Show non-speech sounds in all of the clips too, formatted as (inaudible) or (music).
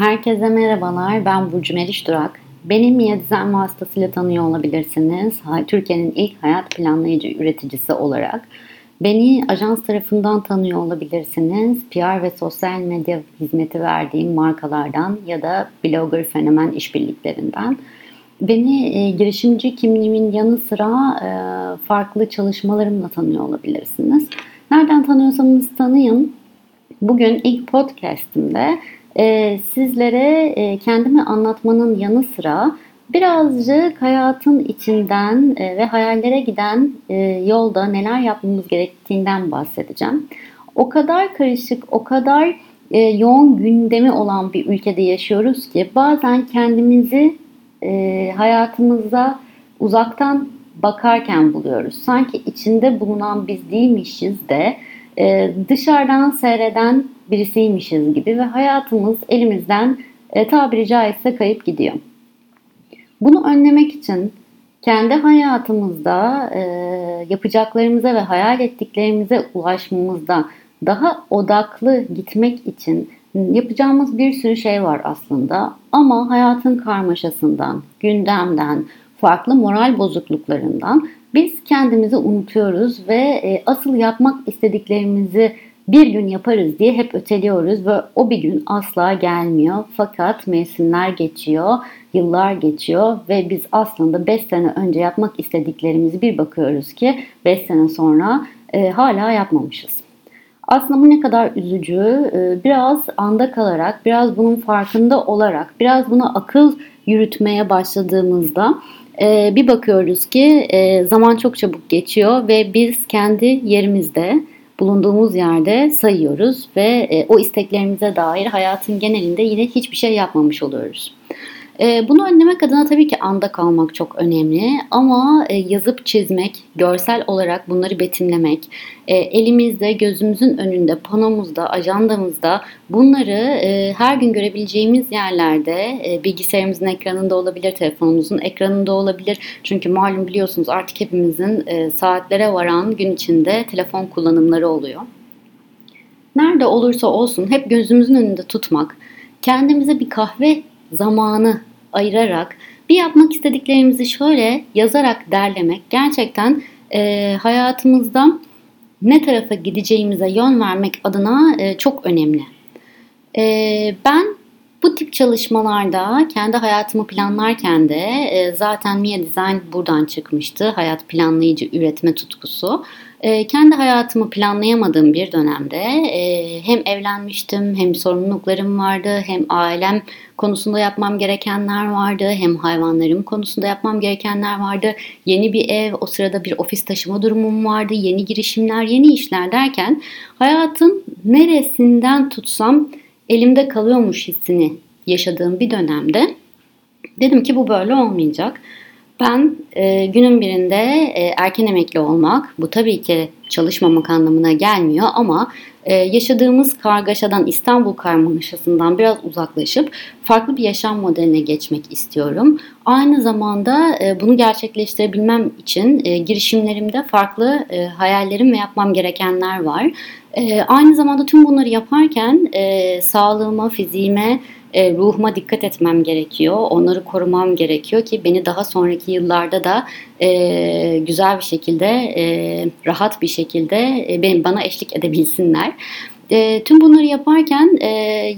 Herkese merhabalar. Ben Burcu Meriç Durak. Beni Mia Dizayn vasıtasıyla tanıyor olabilirsiniz. Türkiye'nin ilk hayat planlayıcı üreticisi olarak. Beni ajans tarafından tanıyor olabilirsiniz. PR ve sosyal medya hizmeti verdiğim markalardan ya da blogger fenomen işbirliklerinden. Beni e, girişimci kimliğimin yanı sıra e, farklı çalışmalarımla tanıyor olabilirsiniz. Nereden tanıyorsanız tanıyın. Bugün ilk podcastimde e, sizlere e, kendimi anlatmanın yanı sıra birazcık hayatın içinden e, ve hayallere giden e, yolda neler yapmamız gerektiğinden bahsedeceğim. O kadar karışık, o kadar yoğun gündemi olan bir ülkede yaşıyoruz ki bazen kendimizi e, hayatımızda uzaktan bakarken buluyoruz. Sanki içinde bulunan biz değilmişiz de dışarıdan seyreden birisiymişiz gibi ve hayatımız elimizden e, tabiri caizse kayıp gidiyor. Bunu önlemek için kendi hayatımızda e, yapacaklarımıza ve hayal ettiklerimize ulaşmamızda daha odaklı gitmek için yapacağımız bir sürü şey var aslında. Ama hayatın karmaşasından, gündemden, farklı moral bozukluklarından biz kendimizi unutuyoruz ve e, asıl yapmak istediklerimizi bir gün yaparız diye hep öteliyoruz ve o bir gün asla gelmiyor. Fakat mevsimler geçiyor, yıllar geçiyor ve biz aslında 5 sene önce yapmak istediklerimizi bir bakıyoruz ki 5 sene sonra e, hala yapmamışız. Aslında bu ne kadar üzücü. E, biraz anda kalarak, biraz bunun farkında olarak, biraz buna akıl yürütmeye başladığımızda e, bir bakıyoruz ki e, zaman çok çabuk geçiyor ve biz kendi yerimizde bulunduğumuz yerde sayıyoruz ve e, o isteklerimize dair hayatın genelinde yine hiçbir şey yapmamış oluyoruz. E, bunu önlemek adına tabii ki anda kalmak çok önemli ama e, yazıp çizmek, görsel olarak bunları betimlemek, e, elimizde, gözümüzün önünde, panomuzda, ajandamızda bunları her gün görebileceğimiz yerlerde bilgisayarımızın ekranında olabilir, telefonumuzun ekranında olabilir. Çünkü malum biliyorsunuz artık hepimizin saatlere varan gün içinde telefon kullanımları oluyor. Nerede olursa olsun hep gözümüzün önünde tutmak, kendimize bir kahve zamanı ayırarak bir yapmak istediklerimizi şöyle yazarak derlemek gerçekten e, hayatımızda ne tarafa gideceğimize yön vermek adına e, çok önemli. E, ben bu tip çalışmalarda kendi hayatımı planlarken de e, zaten Mia Design buradan çıkmıştı. Hayat planlayıcı üretme tutkusu. E, kendi hayatımı planlayamadığım bir dönemde e, hem evlenmiştim hem sorumluluklarım vardı hem ailem konusunda yapmam gerekenler vardı hem hayvanlarım konusunda yapmam gerekenler vardı. Yeni bir ev, o sırada bir ofis taşıma durumum vardı, yeni girişimler, yeni işler derken hayatın neresinden tutsam elimde kalıyormuş hissini yaşadığım bir dönemde dedim ki bu böyle olmayacak. Ben e, günün birinde e, erken emekli olmak, bu tabii ki çalışmamak anlamına gelmiyor ama e, yaşadığımız kargaşadan, İstanbul karmaşasından biraz uzaklaşıp farklı bir yaşam modeline geçmek istiyorum. Aynı zamanda e, bunu gerçekleştirebilmem için e, girişimlerimde farklı e, hayallerim ve yapmam gerekenler var. E, aynı zamanda tüm bunları yaparken e, sağlığıma, fiziğime, e, ruhuma dikkat etmem gerekiyor. Onları korumam gerekiyor ki beni daha sonraki yıllarda da e, güzel bir şekilde, e, rahat bir şekilde e, benim, bana eşlik edebilsinler. E, tüm bunları yaparken e,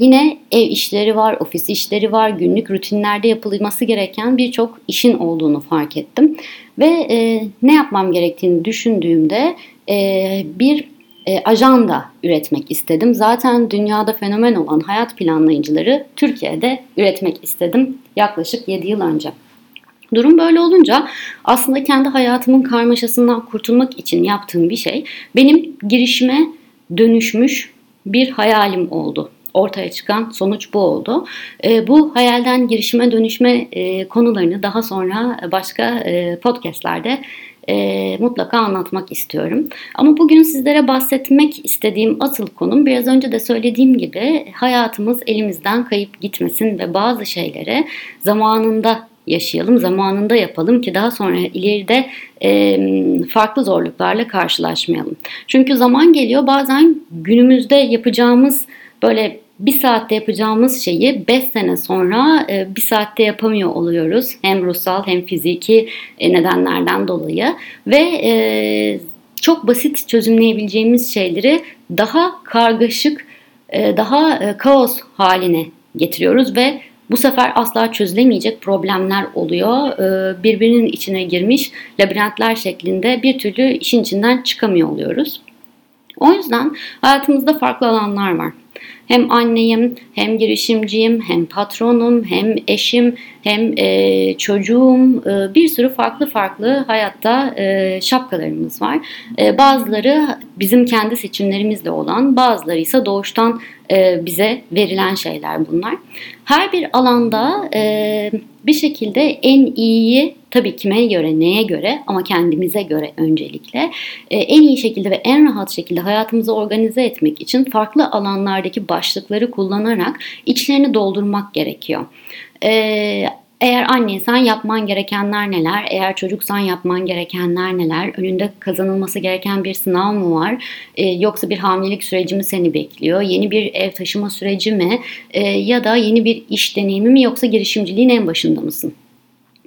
yine ev işleri var, ofis işleri var, günlük rutinlerde yapılması gereken birçok işin olduğunu fark ettim. Ve e, ne yapmam gerektiğini düşündüğümde e, bir e, ajanda üretmek istedim. Zaten dünyada fenomen olan hayat planlayıcıları Türkiye'de üretmek istedim yaklaşık 7 yıl önce. Durum böyle olunca aslında kendi hayatımın karmaşasından kurtulmak için yaptığım bir şey benim girişime dönüşmüş bir hayalim oldu. Ortaya çıkan sonuç bu oldu. E, bu hayalden girişime dönüşme e, konularını daha sonra başka e, podcastlerde e, mutlaka anlatmak istiyorum. Ama bugün sizlere bahsetmek istediğim asıl konum biraz önce de söylediğim gibi hayatımız elimizden kayıp gitmesin ve bazı şeyleri zamanında yaşayalım, zamanında yapalım ki daha sonra ileride e, farklı zorluklarla karşılaşmayalım. Çünkü zaman geliyor bazen günümüzde yapacağımız böyle bir saatte yapacağımız şeyi 5 sene sonra e, bir saatte yapamıyor oluyoruz. Hem ruhsal hem fiziki e, nedenlerden dolayı ve e, çok basit çözümleyebileceğimiz şeyleri daha kargaşık, daha kaos haline getiriyoruz ve bu sefer asla çözülemeyecek problemler oluyor. Birbirinin içine girmiş labirentler şeklinde bir türlü işin içinden çıkamıyor oluyoruz. O yüzden hayatımızda farklı alanlar var. Hem anneyim, hem girişimciyim, hem patronum, hem eşim, hem e, çocuğum. E, bir sürü farklı farklı hayatta e, şapkalarımız var. E, bazıları bizim kendi seçimlerimizle olan, bazıları ise doğuştan e, bize verilen şeyler bunlar. Her bir alanda e, bir şekilde en iyiyi tabii kime göre, neye göre ama kendimize göre öncelikle e, en iyi şekilde ve en rahat şekilde hayatımızı organize etmek için farklı alanlardaki başlıkları kullanarak içlerini doldurmak gerekiyor. Eğer anneysen yapman gerekenler neler? Eğer çocuksan yapman gerekenler neler? Önünde kazanılması gereken bir sınav mı var? Ee, yoksa bir hamilelik süreci mi seni bekliyor? Yeni bir ev taşıma süreci mi? Ee, ya da yeni bir iş deneyimi mi yoksa girişimciliğin en başında mısın?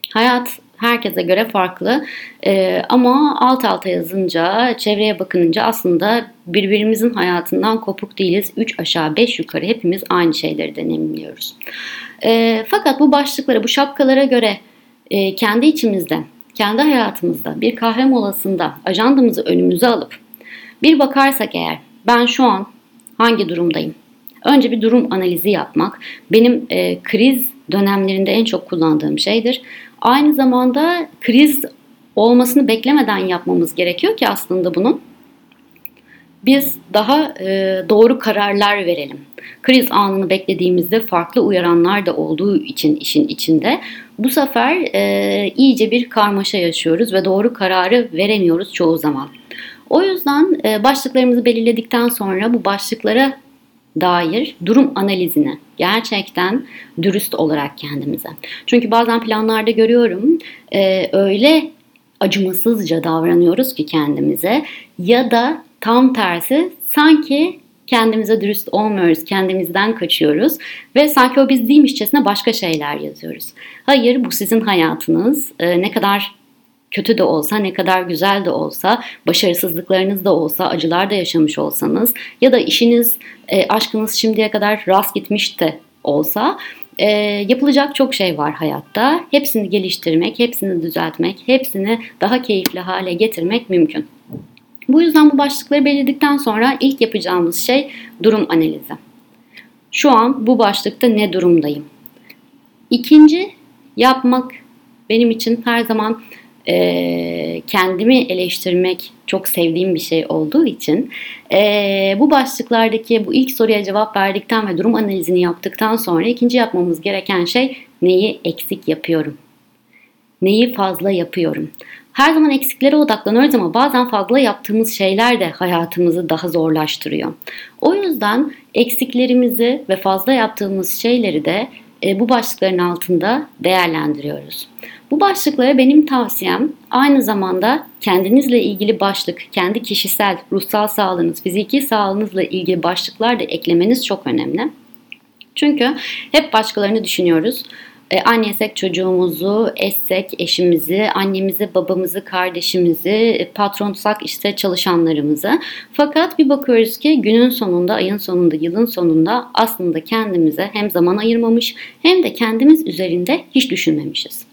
Hayat herkese göre farklı ee, ama alt alta yazınca, çevreye bakınınca aslında birbirimizin hayatından kopuk değiliz. 3 aşağı 5 yukarı hepimiz aynı şeyleri deneyimliyoruz. E, fakat bu başlıklara, bu şapkalara göre e, kendi içimizde, kendi hayatımızda bir kahve molasında ajandamızı önümüze alıp bir bakarsak eğer ben şu an hangi durumdayım? Önce bir durum analizi yapmak benim e, kriz dönemlerinde en çok kullandığım şeydir. Aynı zamanda kriz olmasını beklemeden yapmamız gerekiyor ki aslında bunun biz daha e, doğru kararlar verelim. Kriz anını beklediğimizde farklı uyaranlar da olduğu için işin içinde bu sefer e, iyice bir karmaşa yaşıyoruz ve doğru kararı veremiyoruz çoğu zaman. O yüzden e, başlıklarımızı belirledikten sonra bu başlıklara dair durum analizini gerçekten dürüst olarak kendimize. Çünkü bazen planlarda görüyorum e, öyle acımasızca davranıyoruz ki kendimize ya da Tam tersi sanki kendimize dürüst olmuyoruz, kendimizden kaçıyoruz ve sanki o biz değilmişçesine başka şeyler yazıyoruz. Hayır bu sizin hayatınız. Ee, ne kadar kötü de olsa, ne kadar güzel de olsa, başarısızlıklarınız da olsa, acılar da yaşamış olsanız ya da işiniz, e, aşkınız şimdiye kadar rast gitmiş de olsa e, yapılacak çok şey var hayatta. Hepsini geliştirmek, hepsini düzeltmek, hepsini daha keyifli hale getirmek mümkün. Bu yüzden bu başlıkları belirledikten sonra ilk yapacağımız şey durum analizi. Şu an bu başlıkta ne durumdayım? İkinci yapmak benim için her zaman e, kendimi eleştirmek çok sevdiğim bir şey olduğu için e, bu başlıklardaki bu ilk soruya cevap verdikten ve durum analizini yaptıktan sonra ikinci yapmamız gereken şey neyi eksik yapıyorum? Neyi fazla yapıyorum? Her zaman eksiklere odaklanıyoruz ama bazen fazla yaptığımız şeyler de hayatımızı daha zorlaştırıyor. O yüzden eksiklerimizi ve fazla yaptığımız şeyleri de e, bu başlıkların altında değerlendiriyoruz. Bu başlıklara benim tavsiyem aynı zamanda kendinizle ilgili başlık, kendi kişisel, ruhsal sağlığınız, fiziki sağlığınızla ilgili başlıklar da eklemeniz çok önemli. Çünkü hep başkalarını düşünüyoruz. E, annesek çocuğumuzu, eşsek eşimizi, annemizi, babamızı, kardeşimizi, e, patronsak işte çalışanlarımızı. Fakat bir bakıyoruz ki günün sonunda, ayın sonunda, yılın sonunda aslında kendimize hem zaman ayırmamış hem de kendimiz üzerinde hiç düşünmemişiz.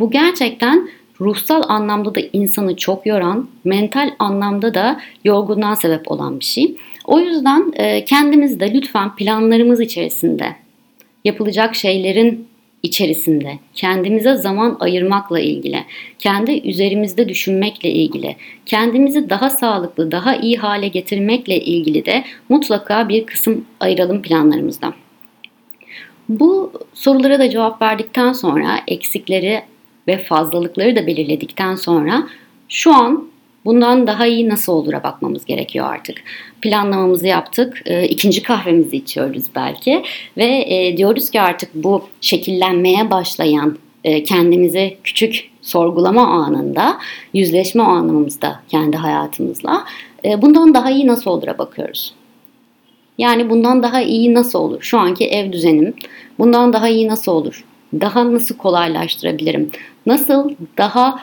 Bu gerçekten ruhsal anlamda da insanı çok yoran, mental anlamda da yorgunluğa sebep olan bir şey. O yüzden e, kendimizi de lütfen planlarımız içerisinde yapılacak şeylerin içerisinde kendimize zaman ayırmakla ilgili, kendi üzerimizde düşünmekle ilgili, kendimizi daha sağlıklı, daha iyi hale getirmekle ilgili de mutlaka bir kısım ayıralım planlarımızda. Bu sorulara da cevap verdikten sonra eksikleri ve fazlalıkları da belirledikten sonra şu an Bundan daha iyi nasıl olur'a bakmamız gerekiyor artık. Planlamamızı yaptık. E, ikinci kahvemizi içiyoruz belki. Ve e, diyoruz ki artık bu şekillenmeye başlayan e, kendimizi küçük sorgulama anında, yüzleşme anımızda kendi hayatımızla bundan daha iyi nasıl olur'a bakıyoruz. Yani bundan daha iyi nasıl olur? Şu anki ev düzenim bundan daha iyi nasıl olur? Daha nasıl kolaylaştırabilirim? Nasıl daha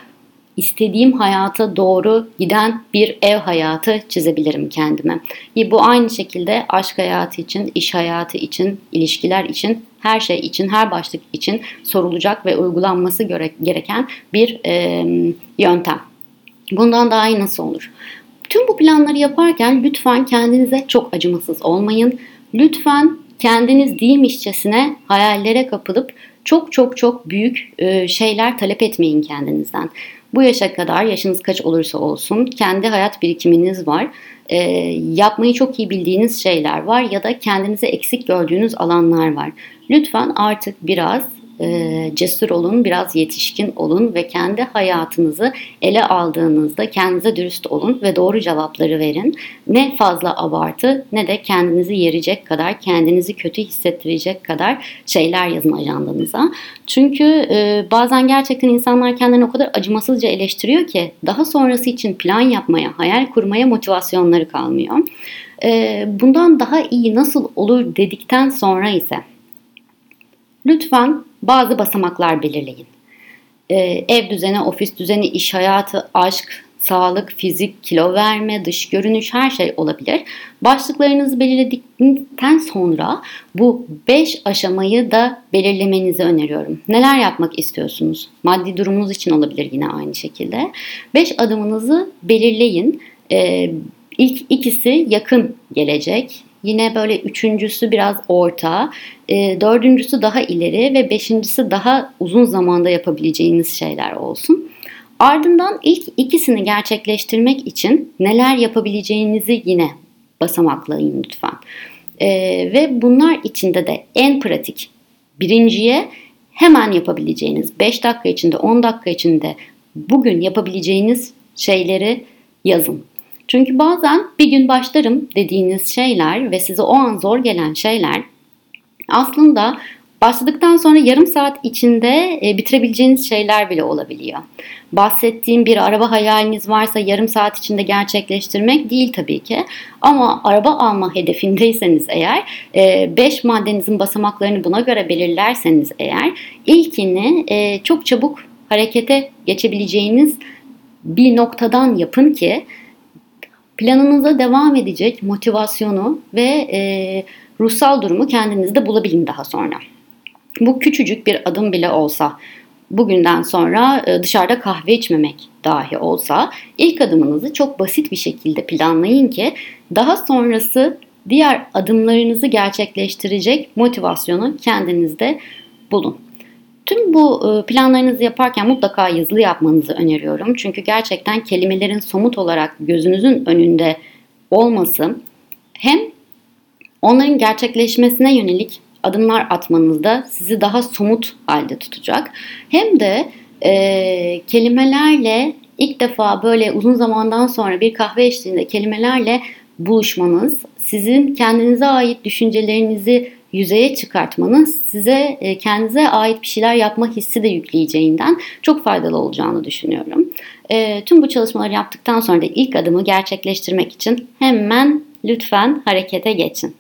istediğim hayata doğru giden bir ev hayatı çizebilirim kendime. Bu aynı şekilde aşk hayatı için, iş hayatı için, ilişkiler için, her şey için, her başlık için sorulacak ve uygulanması gereken bir yöntem. Bundan daha iyi nasıl olur? Tüm bu planları yaparken lütfen kendinize çok acımasız olmayın. Lütfen kendiniz değilmişçesine hayallere kapılıp çok çok çok büyük e, şeyler talep etmeyin kendinizden. Bu yaşa kadar yaşınız kaç olursa olsun kendi hayat birikiminiz var. E, yapmayı çok iyi bildiğiniz şeyler var ya da kendinize eksik gördüğünüz alanlar var. Lütfen artık biraz e, cesur olun, biraz yetişkin olun ve kendi hayatınızı ele aldığınızda kendinize dürüst olun ve doğru cevapları verin. Ne fazla abartı ne de kendinizi yerecek kadar, kendinizi kötü hissettirecek kadar şeyler yazın ajandanıza. Çünkü e, bazen gerçekten insanlar kendilerini o kadar acımasızca eleştiriyor ki daha sonrası için plan yapmaya, hayal kurmaya motivasyonları kalmıyor. E, bundan daha iyi nasıl olur dedikten sonra ise lütfen bazı basamaklar belirleyin. Ee, ev düzeni, ofis düzeni, iş hayatı, aşk, sağlık, fizik, kilo verme, dış görünüş her şey olabilir. Başlıklarınızı belirledikten sonra bu 5 aşamayı da belirlemenizi öneriyorum. Neler yapmak istiyorsunuz? Maddi durumunuz için olabilir yine aynı şekilde. 5 adımınızı belirleyin. Ee, ilk ikisi yakın gelecek. Yine böyle üçüncüsü biraz orta, e, dördüncüsü daha ileri ve beşincisi daha uzun zamanda yapabileceğiniz şeyler olsun. Ardından ilk ikisini gerçekleştirmek için neler yapabileceğinizi yine basamaklayın lütfen. E, ve bunlar içinde de en pratik birinciye hemen yapabileceğiniz 5 dakika içinde 10 dakika içinde bugün yapabileceğiniz şeyleri yazın. Çünkü bazen bir gün başlarım dediğiniz şeyler ve size o an zor gelen şeyler aslında başladıktan sonra yarım saat içinde e, bitirebileceğiniz şeyler bile olabiliyor. Bahsettiğim bir araba hayaliniz varsa yarım saat içinde gerçekleştirmek değil tabii ki. Ama araba alma hedefindeyseniz eğer 5 e, maddenizin basamaklarını buna göre belirlerseniz eğer ilkini e, çok çabuk harekete geçebileceğiniz bir noktadan yapın ki planınıza devam edecek motivasyonu ve e, ruhsal durumu kendinizde bulabilin daha sonra. Bu küçücük bir adım bile olsa, bugünden sonra e, dışarıda kahve içmemek dahi olsa ilk adımınızı çok basit bir şekilde planlayın ki daha sonrası diğer adımlarınızı gerçekleştirecek motivasyonu kendinizde bulun. Tüm bu e, planlarınızı yaparken mutlaka yazılı yapmanızı öneriyorum. Çünkü gerçekten kelimelerin somut olarak gözünüzün önünde olması hem onların gerçekleşmesine yönelik adımlar atmanızda sizi daha somut halde tutacak. Hem de e, kelimelerle ilk defa böyle uzun zamandan sonra bir kahve eşliğinde kelimelerle buluşmanız, sizin kendinize ait düşüncelerinizi yüzeye çıkartmanız size e, kendinize ait bir şeyler yapma hissi de yükleyeceğinden çok faydalı olacağını düşünüyorum. E, tüm bu çalışmaları yaptıktan sonra da ilk adımı gerçekleştirmek için hemen lütfen harekete geçin.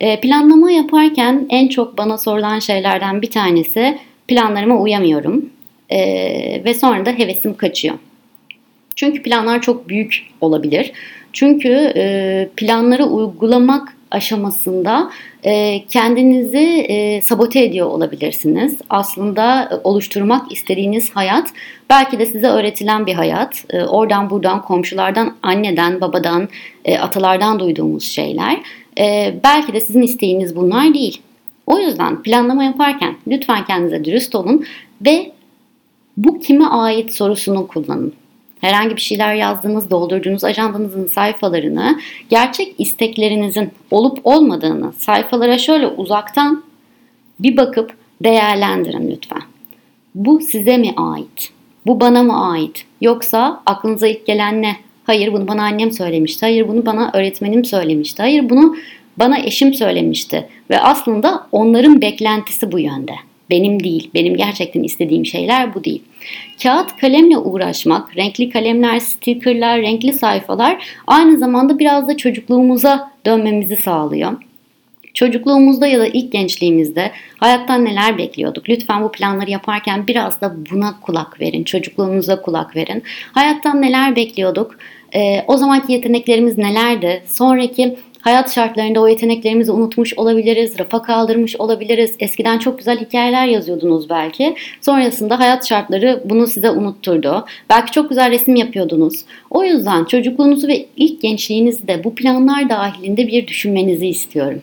E, planlama yaparken en çok bana sorulan şeylerden bir tanesi planlarıma uyamıyorum ve sonra da hevesim kaçıyor. Çünkü planlar çok büyük olabilir. Çünkü planları uygulamak aşamasında e, kendinizi e, sabote ediyor olabilirsiniz. Aslında e, oluşturmak istediğiniz hayat belki de size öğretilen bir hayat. E, oradan buradan komşulardan, anneden, babadan, e, atalardan duyduğumuz şeyler. E, belki de sizin isteğiniz bunlar değil. O yüzden planlama yaparken lütfen kendinize dürüst olun ve bu kime ait sorusunu kullanın herhangi bir şeyler yazdığınız, doldurduğunuz ajandanızın sayfalarını gerçek isteklerinizin olup olmadığını sayfalara şöyle uzaktan bir bakıp değerlendirin lütfen. Bu size mi ait? Bu bana mı ait? Yoksa aklınıza ilk gelen ne? Hayır bunu bana annem söylemişti. Hayır bunu bana öğretmenim söylemişti. Hayır bunu bana eşim söylemişti. Ve aslında onların beklentisi bu yönde. Benim değil. Benim gerçekten istediğim şeyler bu değil. Kağıt kalemle uğraşmak, renkli kalemler, stickerlar, renkli sayfalar aynı zamanda biraz da çocukluğumuza dönmemizi sağlıyor. Çocukluğumuzda ya da ilk gençliğimizde hayattan neler bekliyorduk? Lütfen bu planları yaparken biraz da buna kulak verin. Çocukluğunuza kulak verin. Hayattan neler bekliyorduk? Ee, o zamanki yeteneklerimiz nelerdi? Sonraki hayat şartlarında o yeteneklerimizi unutmuş olabiliriz, rafa kaldırmış olabiliriz. Eskiden çok güzel hikayeler yazıyordunuz belki. Sonrasında hayat şartları bunu size unutturdu. Belki çok güzel resim yapıyordunuz. O yüzden çocukluğunuzu ve ilk gençliğinizde bu planlar dahilinde bir düşünmenizi istiyorum.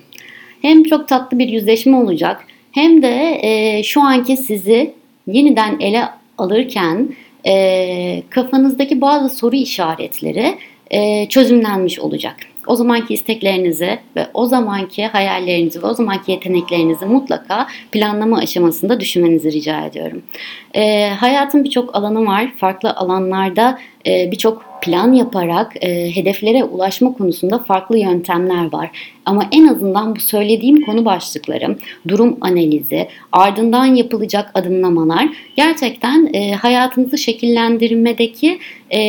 Hem çok tatlı bir yüzleşme olacak hem de e, şu anki sizi yeniden ele alırken e, kafanızdaki bazı soru işaretleri e, çözümlenmiş olacak o zamanki isteklerinizi ve o zamanki hayallerinizi ve o zamanki yeteneklerinizi mutlaka planlama aşamasında düşünmenizi rica ediyorum. E, hayatın birçok alanı var. Farklı alanlarda e, birçok plan yaparak e, hedeflere ulaşma konusunda farklı yöntemler var. Ama en azından bu söylediğim konu başlıkları, durum analizi, ardından yapılacak adımlamalar gerçekten e, hayatınızı şekillendirmedeki e,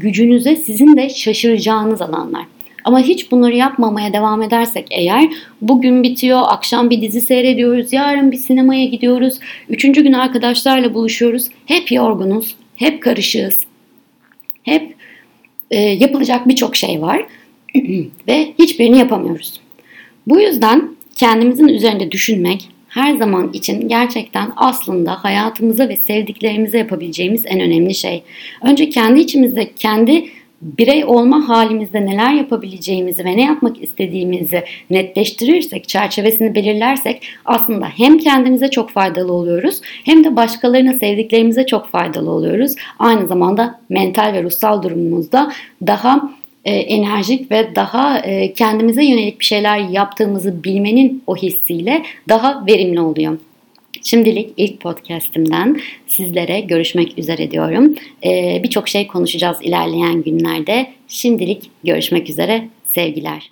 gücünüze sizin de şaşıracağınız alanlar. Ama hiç bunları yapmamaya devam edersek eğer bugün bitiyor, akşam bir dizi seyrediyoruz, yarın bir sinemaya gidiyoruz, üçüncü gün arkadaşlarla buluşuyoruz. Hep yorgunuz, hep karışığız, hep e, yapılacak birçok şey var (clears throat) ve hiçbirini yapamıyoruz. Bu yüzden kendimizin üzerinde düşünmek her zaman için gerçekten aslında hayatımıza ve sevdiklerimize yapabileceğimiz en önemli şey. Önce kendi içimizde kendi birey olma halimizde neler yapabileceğimizi ve ne yapmak istediğimizi netleştirirsek, çerçevesini belirlersek aslında hem kendimize çok faydalı oluyoruz hem de başkalarına sevdiklerimize çok faydalı oluyoruz. Aynı zamanda mental ve ruhsal durumumuzda daha e, enerjik ve daha e, kendimize yönelik bir şeyler yaptığımızı bilmenin o hissiyle daha verimli oluyor. Şimdilik ilk podcastimden sizlere görüşmek üzere diyorum. Ee, Birçok şey konuşacağız ilerleyen günlerde. Şimdilik görüşmek üzere. Sevgiler.